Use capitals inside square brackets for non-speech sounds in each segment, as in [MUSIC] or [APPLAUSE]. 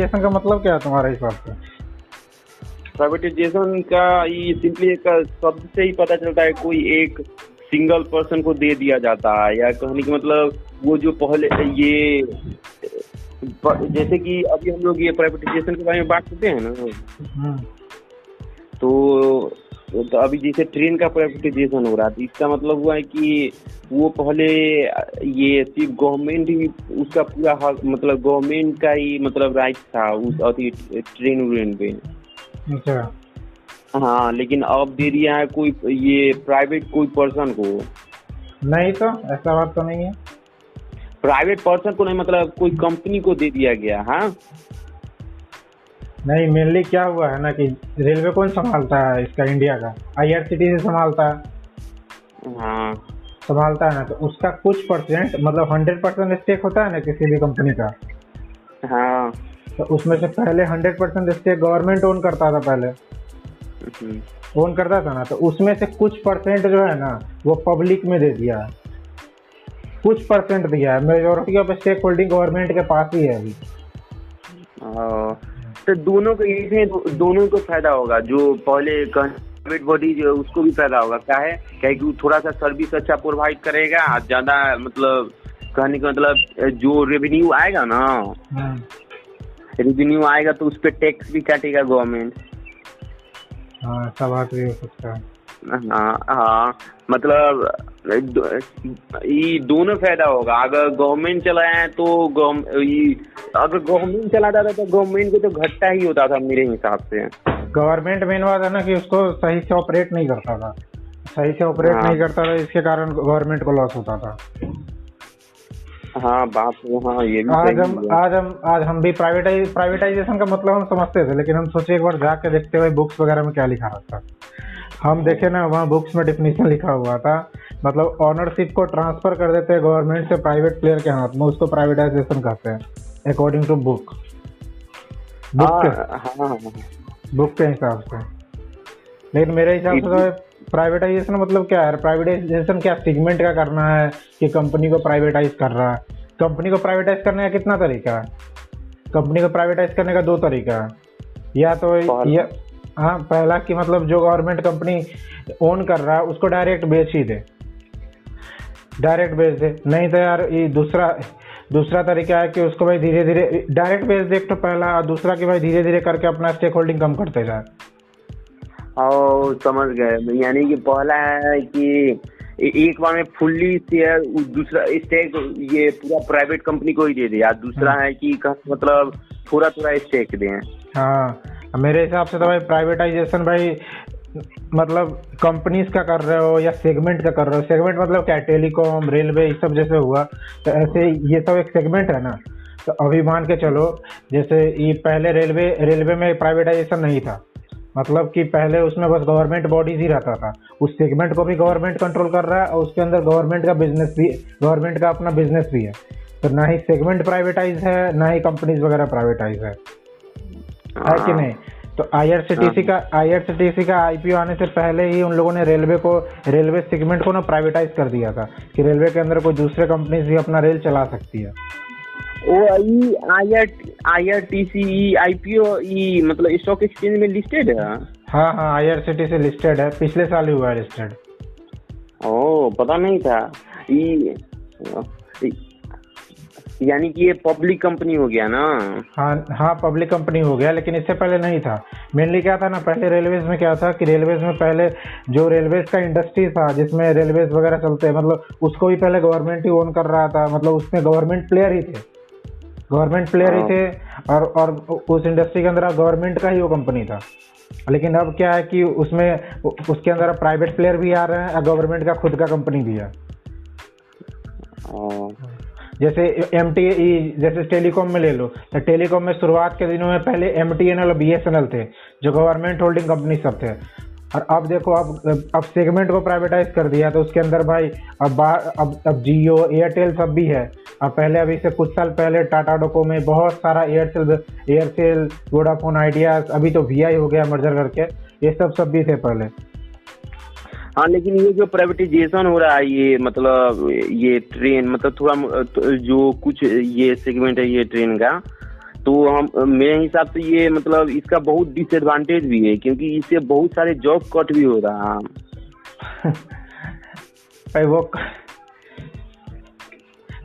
Privatisation का मतलब क्या है तुम्हारे हिसाब से? प्राइवेटाइजेशन का ये सिंपली एक शब्द से ही पता चलता है कोई एक सिंगल पर्सन को दे दिया जाता है या कहने की मतलब वो जो पहले ये जैसे कि अभी हम लोग ये प्राइवेटाइजेशन के बारे में बात करते हैं ना। हम्म, तो तो अभी जैसे ट्रेन का प्राइवेटाइजेशन हो रहा है तो इसका मतलब हुआ है कि वो पहले ये सिर्फ़ गवर्नमेंट ही उसका पूरा हक मतलब गवर्नमेंट का ही मतलब राइट था उस अति ट्रेन व्रेन पे। अच्छा। हाँ लेकिन अब दे दिया है कोई ये प्राइवेट कोई पर्सन को। नहीं तो ऐसा बात तो नहीं है। प्राइवेट पर्सन को नहीं मतलब कोई कंपनी को दे दिया गया हाँ? नहीं मेनली क्या हुआ है ना कि रेलवे कौन संभालता है इसका इंडिया का? आईआरसीटीसी संभालता है। हाँ। संभालता है ना तो उसका कुछ परसेंट मतलब हंड्रेड परसेंट स्टेक होता है ना किसी भी कंपनी का? हाँ। तो उसमें से पहले hundred percent stake government own करता था पहले। हम्म, ओन करता था ना तो उसमें से कुछ परसेंट जो है ना वो पब्लिक में दे दिया कुछ परसेंट दिया है। Majority of stake holding government के पास ही है अभी। हाँ। तो दोनों को इसमें दोनों को फ़ायदा होगा। जो पहले प्राइवेट बॉडी जो उसको भी फ़ायदा होगा। क्या है? क्या कि थोड़ा सा सर्विस अच्छा प्रोवाइड करेगा? ज़्यादा मतलब कहने का मतलब जो रेवेन्यू आएगा ना रेवेन्यू आएगा तो उस पर टैक्स भी काटेगा गवर्नमेंट हाँ भी हो सकता है। हाँ हाँ। मतलब ये दोनों फ़ायदा होगा। अगर गवर्नमेंट चलाए तो अगर गवर्नमेंट चलाता था तो गवर्नमेंट को तो घाटा ही होता था मेरे हिसाब से। गवर्नमेंट मेन बात है ना कि उसको सही से ऑपरेट नहीं करता था। सही से ऑपरेट हाँ। नहीं करता था इसके कारण गवर्नमेंट को लॉस होता था। हाँ बात तो हाँ ये भी आज हम आज हम आज हम भी प्राइवेटाइज प्राइवेटाइजेशन का मतलब हम समझते थे लेकिन हम सोचे एक बार जाके देखते हुए बुक्स वगैरह में क्या लिखा रहता हम देखे ना वहाँ बुक्स में डिफिनीशन लिखा हुआ था। मतलब ऑनरशिप को ट्रांसफ़र कर देते हैं गवर्नमेंट से प्राइवेट प्लेयर के हाथ में उसको प्राइवेटाइजेशन कहते हैं। अकॉर्डिंग टू बुक बुक के बुक के हिसाब से। लेकिन मेरे हिसाब से तो प्राइवेटाइजेशन मतलब क्या है? प्राइवेटाइजेशन क्या? सेगमेंट का करना है कि कंपनी को प्राइवेटाइज कर रहा है। कंपनी को प्राइवेटाइज करने का कितना तरीका है? कंपनी को प्राइवेटाइज करने का दो तरीका है। या तो ये हाँ पहला कि मतलब जो गवर्नमेंट कंपनी ओन कर रहा है उसको डायरेक्ट बेच ही दे। डायरेक्ट बेच दे। नहीं तो यार ये दूसरा दूसरा तरीका है कि उसको भाई धीरे धीरे डायरेक्ट बेच दे एक तो पहला और दूसरा कि भाई धीरे धीरे करके अपना स्टेक होल्डिंग कम करते जाए। और समझ गए। यानी कि पहला है कि एक बार में फुल्ली शेयर दूसरा स्टेक ये पूरा प्राइवेट कंपनी को ही दे दे और दूसरा है। कि मतलब थोड़ा थोड़ा स्टेक दें। हाँ मेरे हिसाब से तो भाई प्राइवेटाइजेशन भाई मतलब कंपनीज़ का कर रहे हो या सेगमेंट का कर रहे हो? सेगमेंट मतलब क्या? टेलीकॉम रेलवे ये सब जैसे हुआ। तो ऐसे ये सब एक सेगमेंट है ना? तो अभी मान के चलो जैसे ये पहले रेलवे रेलवे में प्राइवेटाइजेशन नहीं था। मतलब कि पहले उसमें बस गवर्नमेंट बॉडीज ही रहता था। उस सेगमेंट को भी गवर्नमेंट कंट्रोल कर रहा है और उसके अंदर गवर्नमेंट का बिज़नेस भी गवर्नमेंट का अपना बिज़नेस भी है। तो ना ही सेगमेंट प्राइवेटाइज है ना ही कंपनीज़ वगैरह प्राइवेटाइज है। है कि नहीं? तो आईआरसीटीसी का आईआरसीटीसी का आईपीओ आने से पहले ही उन लोगों ने रेलवे को रेलवे सेगमेंट को ना प्राइवेटाइज कर दिया था कि रेलवे के अंदर कोई दूसरे कंपनीज़ भी अपना रेल चला सकती है। E I R I R T C I P O E मतलब स्टॉक एक्सचेंज में लिस्टेड है? हाँ हाँ आईआरसीटीसी लिस्टेड है पिछले साल ही हुआ है लिस्टेड ओ पता नहीं था। ये यानी कि ये पब्लिक कंपनी हो गया ना? हाँ हाँ पब्लिक कंपनी हो गया लेकिन इससे पहले नहीं था। मेनली क्या था ना पहले रेलवेज में क्या था कि रेलवेज में पहले जो रेलवेज का इंडस्ट्री था जिसमें रेलवेज वगैरह चलते हैं मतलब उसको भी पहले गवर्नमेंट ही ओन कर रहा था मतलब उसमें गवर्नमेंट प्लेयर ही थे। गवर्नमेंट प्लेयर ही हाँ। थे और और उस इंडस्ट्री के अंदर गवर्नमेंट का ही वो कंपनी था। लेकिन अब क्या है कि उसमें उसके अंदर प्राइवेट प्लेयर भी आ रहे हैं और गवर्नमेंट का खुद का कंपनी भी है। ओ, जैसे एम जैसे टेलीकॉम में ले लो तो टेलीकॉम में शुरुआत के दिनों में पहले एम टी और बी थे, जो गवर्नमेंट होल्डिंग कंपनी सब थे। और अब देखो, अब अब सेगमेंट को प्राइवेटाइज कर दिया तो उसके अंदर भाई, अब बाहर अब अब जियो एयरटेल सब भी है। अब पहले, अभी से कुछ साल पहले टाटा डोको में बहुत सारा एयरसेल एयरसेल वोडाफोन आइडियाज़ अभी तो वी हो गया मर्जर करके, ये सब सब भी थे पहले। हाँ लेकिन ये जो प्राइवेटाइजेशन हो रहा है, ये मतलब ये ट्रेन मतलब थोड़ा, जो कुछ ये सेगमेंट है, ये ट्रेन का तो हम, मेरे हिसाब से ये मतलब इसका बहुत डिसएडवांटेज भी है, क्योंकि इससे बहुत सारे जॉब कट भी हो रहा है। [LAUGHS] वो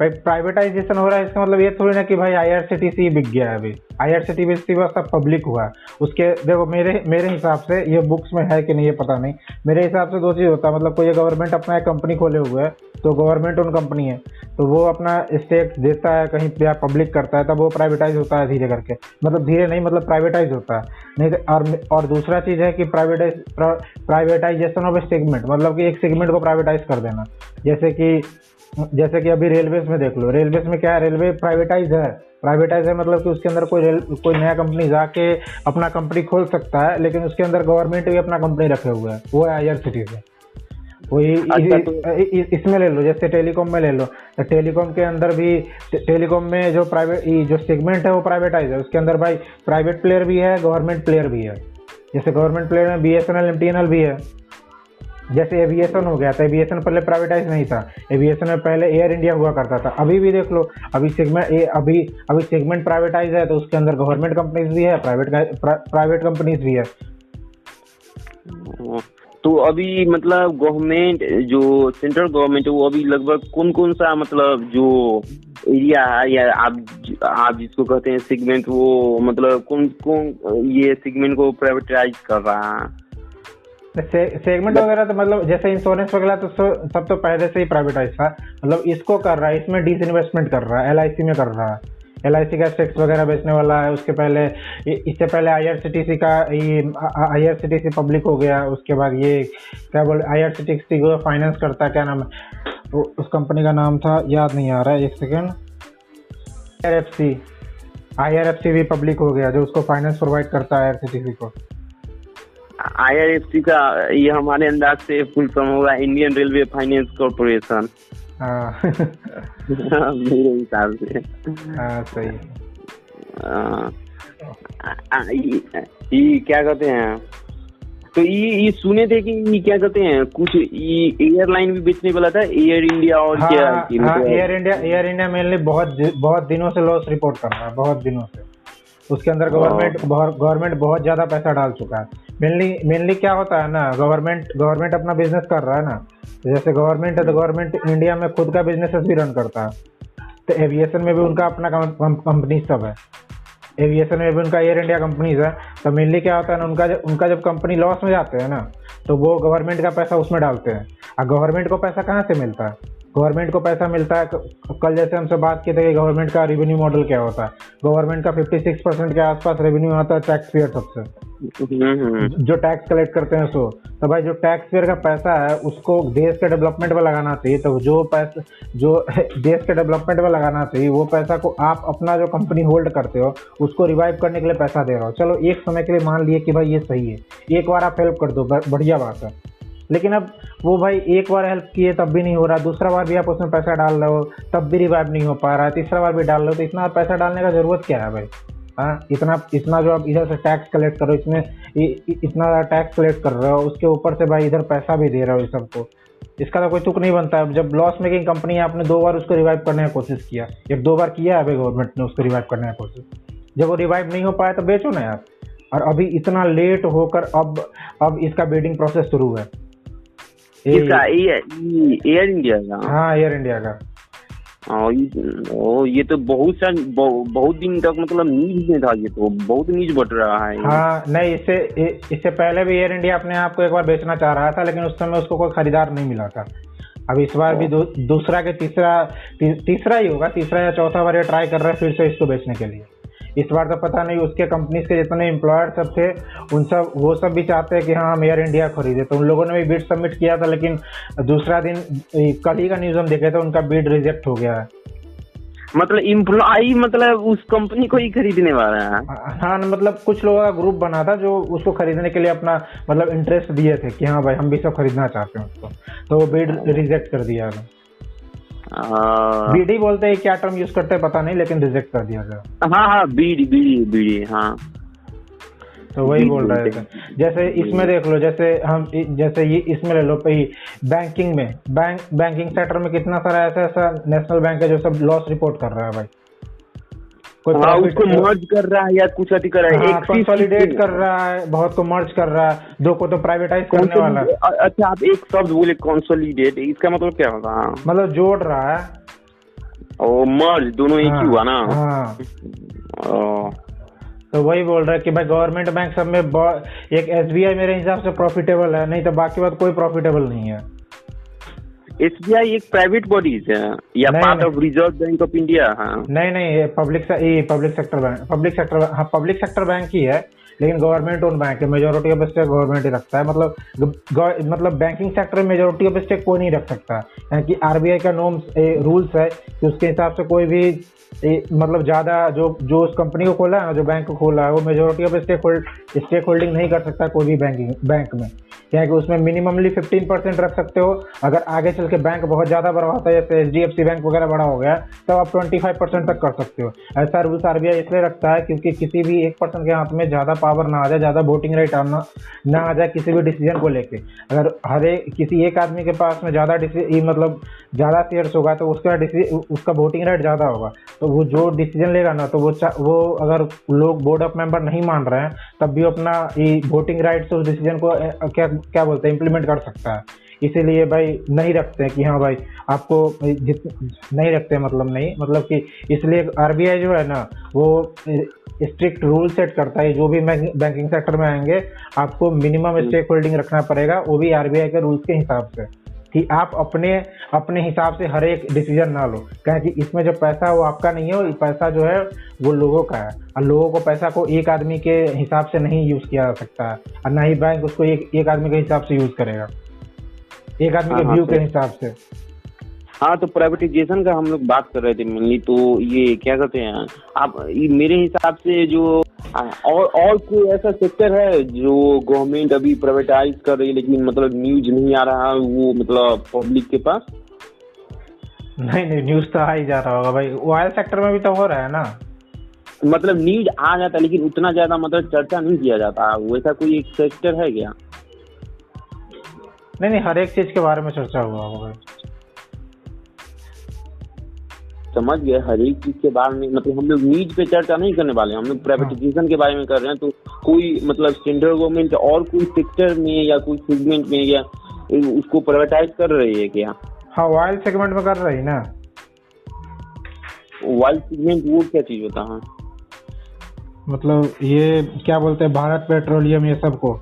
भाई प्राइवेटाइजेशन हो रहा है, इसका मतलब ये थोड़ी ना कि भाई आईआरसीटीसी बिक गया है अभी। आईआरसीटीसी बस सब पब्लिक हुआ उसके, देखो, मेरे मेरे हिसाब से ये बुक्स में है कि नहीं, ये पता नहीं। मेरे हिसाब से दो चीज़ होता है मतलब कोई गवर्नमेंट अपना एक कंपनी खोले हुए है तो गवर्नमेंट उन कंपनी है। तो वो अपना स्टेक देता है, कहीं या पब्लिक करता है, तब वो प्राइवेटाइज होता है धीरे करके। मतलब धीरे नहीं मतलब प्राइवेटाइज होता है। नहीं तो और और दूसरा चीज़ है कि privatise privatisation of a segment मतलब कि एक सेगमेंट को प्राइवेटाइज कर देना। जैसे कि जैसे कि अभी रेलवेज में देख लो। रेलवेज में क्या है? रेलवे प्राइवेटाइज है। प्राइवेटाइज है मतलब कि उसके अंदर कोई रेल कोई नया कंपनी जाके अपना कंपनी खोल सकता है लेकिन उसके अंदर गवर्नमेंट भी अपना कंपनी रखे हुए है। वो है आई आर सी। टी से वही अच्छा तो... इसमें ले लो जैसे टेलीकॉम में ले लो। टेलीकॉम के अंदर भी टेलीकॉम में जो प्राइवेट जो सेगमेंट है वो प्राइवेटाइज है। उसके अंदर भाई प्राइवेट प्लेयर भी है गवर्नमेंट प्लेयर भी है। जैसे गवर्नमेंट प्लेयर में B S N L M T N L भी है। जैसे एविएशन हो गया था एविएशन पहले प्राइवेटाइज नहीं था। एविएशन में पहले एयर इंडिया हुआ करता था। अभी भी देख लो, अभी सेगमेंट अभी अभी सेगमेंट प्राइवेटाइज है तो उसके अंदर गवर्नमेंट कंपनीज़ भी है प्राइवेट प्राइवेट कंपनीज़ भी है। तो अभी मतलब गवर्नमेंट जो सेंट्रल गवर्नमेंट है, वो अभी लगभग कौन कौन सा मतलब जो एरिया है, या आप आप जिसको कहते हैं सेगमेंट वो मतलब कौन कौन ये सेगमेंट को प्राइवेटाइज कर रहा है? से, सेगमेंट वगैरह तो मतलब जैसे इंश्योरेंस वगैरह तो सब तो पहले से ही प्राइवेटाइज था। मतलब इसको कर रहा है इसमें डिस इन्वेस्टमेंट कर रहा है LIC में कर रहा है। LIC का स्टेक्स वगैरह बेचने वाला है उसके पहले इससे पहले IRCTC का ये IRCTC पब्लिक हो गया उसके बाद ये क्या बोल IRCTC को फाइनेंस करता है क्या नाम है उस कंपनी का नाम था याद नहीं आ रहा है एक second R F C I R F C भी पब्लिक हो गया जो उसको फाइनेंस प्रोवाइड करता है आई को। आईआरएफसी का ये हमारे अंदाज से फुल फॉर्म होगा इंडियन रेलवे फाइनेंस कॉर्पोरेशन मेरे हिसाब से। हाँ सही। ये क्या कहते हैं? तो ये ये सुने थे कि ये क्या कहते हैं? कुछ ये एयरलाइन भी बेचने वाला था एयर इंडिया और हाँ, क्या? हाँ, Air India Air India mainly बहुत बहुत दिनों से लॉस रिपोर्ट कर रहा है बहुत दिनों से। उसके अंदर गवर्नमेंट गवर्नमेंट बहुत ज़्यादा पैसा डाल चुका है। मेनली मेनली क्या होता है ना गवर्नमेंट गवर्नमेंट अपना बिज़नेस कर रहा है ना। जैसे गवर्नमेंट है तो गवर्नमेंट इंडिया में खुद का बिज़नेस भी रन करता है। तो एविएशन में भी उनका अपना कंपनी सब है। एविएशन में भी उनका एयर इंडिया कंपनीज़ है। तो मेनली क्या होता है ना, उनका जब उनका जब कंपनी लॉस में जाते हैं ना तो वो गवर्नमेंट का पैसा उसमें डालते हैं। और गवर्नमेंट को पैसा कहाँ से मिलता है? गवर्नमेंट को पैसा मिलता है कल जैसे हमसे बात की थी कि गवर्नमेंट का रेवेन्यू मॉडल क्या होता है। गवर्नमेंट का 56 परसेंट के आसपास रेवेन्यू आता है टैक्स पेयर सबसे। जो टैक्स कलेक्ट करते हैं सो तो भाई जो टैक्स पेयर का पैसा है, उसको देश के डेवलपमेंट में लगाना चाहिए। तो जो पैसा, जो [LAUGHS] देश के डेवलपमेंट में लगाना चाहिए, वो पैसा को आप अपना जो कंपनी होल्ड करते हो, उसको रिवाइव करने के लिए पैसा दे रहे हो। चलो, एक समय के लिए मान लिए कि भाई ये सही है। एक बार आप हेल्प कर दो बढ़िया बात है। लेकिन अब वो भाई एक बार हेल्प किए, तब भी नहीं हो रहा। दूसरा बार भी आप उसमें पैसा डाल रहे हो, तब भी रिवाइव नहीं हो पा रहा है। तीसरा बार भी डाल रहे हो तो इतना पैसा डालने का ज़रूरत क्या है भाई? हाँ इतना इतना जो आप इधर से टैक्स कलेक्ट करो इसमें इतना टैक्स कलेक्ट कर रहे हो उसके ऊपर से भाई इधर पैसा भी दे रहे हो इस सबको। इसका तो कोई तुक नहीं बनता। है जब लॉस मेकिंग कंपनी है आपने दो बार उसको रिवाइव करने की कोशिश किया एक दो बार किया है अभी गवर्नमेंट ने उसको रिवाइव करने की कोशिश। जब वो रिवाइव नहीं हो पाया तो बेचो ना यार। और अभी इतना लेट होकर अब अब इसका बेडिंग प्रोसेस शुरू है। एयर इंडिया का। हाँ एयर इंडिया का। ओ ये तो बहुत सा बहुत दिन तक मतलब न्यूज़ में था ये तो। बहुत न्यूज़ बढ़ रहा है। हाँ नहीं इससे इससे पहले भी एयर इंडिया अपने आप को एक बार बेचना चाह रहा था लेकिन उस समय उसको कोई खरीदार नहीं मिला था। अब इस बार भी दूसरा के तीसरा ती, तीसरा ही होगा तीसरा या चौथा बार ये ट्राई कर रहा है फिर से इसको बेचने के लिए। इस बार तो पता नहीं उसके कंपनीज़ के जितने एम्प्लॉयर सब थे उन सब वो सब भी चाहते हैं कि हाँ हम एयर इंडिया खरीदे। तो उन लोगों ने भी बिड सबमिट किया था लेकिन दूसरा दिन कल ही का न्यूज़ हम देखे थे उनका बिड रिजेक्ट हो गया है। मतलब इम्प्लॉय मतलब उस कंपनी को ही खरीदने वाला है। हाँ मतलब कुछ लोगों का ग्रुप बना था जो उसको खरीदने के लिए अपना मतलब इंटरेस्ट दिए थे कि हाँ भाई हम भी सब खरीदना चाहते हैं उसको। तो वो बिड रिजेक्ट कर दिया बीडी बोलते हैं क्या टर्म यूज़ करते हैं पता नहीं लेकिन रिजेक्ट कर दिया गया हाँ हाँ बीडी बीडी बीडी हाँ। तो वही बोल रहे थे जैसे इसमें देख लो जैसे हम जैसे ये इसमें ले लो भाई बैंकिंग में बैंक बैंकिंग सेक्टर में कितना सारा ऐसा ऐसा नेशनल बैंक है जो सब लॉस रिपोर्ट कर रहा है भाई। हाँ उसको मर्ज कर रहा है या कुछ अधिक कर रहा है हाँ? कंसोलिडेट कर रहा है बहुत को मर्ज कर रहा है दो को तो प्राइवेटाइज करने वाला है। अच्छा आप एक शब्द बोले कंसोलिडेट इसका मतलब क्या होता है। मतलब जोड़ रहा है। और मर्ज दोनों एक ही हुआ ना? हाँ। तो वही बोल रहा है कि भाई गवर्नमेंट बैंक सब में एक एसबीआई मेरे हिसाब से प्रॉफिटेबल है नहीं तो बाकी बात कोई प्रॉफिटेबल नहीं है। एसबीआई एक प्राइवेट बॉडी है या part of Reserve Bank of India हाँ। नहीं नहीं ये पब्लिक ये public sector bank public sector हाँ पब्लिक सेक्टर बैंक ही है लेकिन गवर्नमेंट ओन बैंक है। मेजोरिटी ऑफ़ स्टेक गवर्नमेंट ही रखता है। मतलब मतलब बैंकिंग सेक्टर में मेजोरिटी ऑफ़ स्टेक कोई नहीं रख सकता। यानी कि आरबीआई का नॉर्म्स रूल्स है कि उसके हिसाब से कोई भी ए, मतलब ज़्यादा जो जो उस कंपनी को खोला है ना जो बैंक को खोला है वो majority of stake hold stake holding नहीं कर सकता कोई भी बैंकिंग बैंक में। क्या कि उसमें मिनिममली फिफ्टीन परसेंट रख सकते हो। अगर आगे चल के बैंक बहुत ज़्यादा बड़ा होता है, जैसे H D F C bank वगैरह बड़ा हो गया, तब आप ट्वेंटी फाइव परसेंट तक कर सकते हो। ऐसा रूल्स आरबीआई इसलिए रखता है क्योंकि किसी भी एक पर्सन के हाथ में ज़्यादा पावर ना आ जाए, ज़्यादा वोटिंग राइट आना ना आ जाए किसी भी डिसीज़न को लेके। अगर हर एक, किसी एक आदमी के पास में ज़्यादा मतलब ज़्यादा शेयर्स होगा तो उसका उसका वोटिंग राइट ज़्यादा होगा। तो वो जो डिसीज़न लेगा ना तो वो वो अगर लोग बोर्ड ऑफ़ मेंबर नहीं मान रहे हैं, तब भी अपना ये वोटिंग राइट्स उस डिसीज़न को क्या क्या बोलते हैं इम्प्लीमेंट कर सकता है। इसीलिए भाई नहीं रखते हैं कि हाँ भाई आपको जित नहीं रखते हैं मतलब नहीं मतलब कि इसलिए आरबीआई जो है ना वो स्ट्रिक्ट रूल सेट करता है जो भी बैंकिंग सेक्टर में आएँगे आपको मिनिमम स्टेक होल्डिंग रखना पड़ेगा वो भी आरबीआई के रूल्स के हिसाब से। कि आप अपने अपने हिसाब से हर एक डिसीज़न ना लो। क्या कि इसमें जो पैसा है वो आपका नहीं है वो पैसा जो है वो लोगों का है। और लोगों को पैसा को एक आदमी के हिसाब से नहीं यूज़ किया जा सकता है। और ना ही बैंक उसको एक एक आदमी के हिसाब से यूज़ करेगा। एक आदमी के हाँ, हाँ, व्यू के हिसाब से। हाँ तो प्राइवेटाइजेशन का हम लोग बात कर रहे थे मेनली तो ये क्या कहते हैं आप मेरे हिसाब से जो और और कोई ऐसा सेक्टर है जो गवर्नमेंट अभी प्राइवेटाइज कर रही है लेकिन मतलब न्यूज़ नहीं आ रहा वो मतलब पब्लिक के पास? नहीं नहीं न्यूज़ तो आ ही जा रहा होगा भाई। ऑयल सेक्टर में भी तो हो रहा है ना। मतलब न्यूज़ आ जाता है लेकिन उतना ज़्यादा मतलब चर्चा नहीं किया जाता। वैसा कोई एक सेक्टर है क्या? नहीं नहीं हर एक चीज़ के बारे में चर्चा हुआ होगा समझ गए हर एक चीज़ के बारे में मतलब हम लोग न्यूज़ पे चर्चा नहीं करने वाले हम लोग प्राइवेटाइजेशन के बारे में कर रहे हैं तो कोई मतलब सेंट्रल गवर्नमेंट और कोई सेक्टर में या कोई सेगमेंट में या उसको प्राइवेटाइज कर रही है क्या? हाँ ऑयल सेगमेंट में कर रही ना। वाइल्ड सेगमेंट वो क्या चीज़ होता है? मतलब ये क्या बोलते हैं भारत पेट्रोलियम ये सबको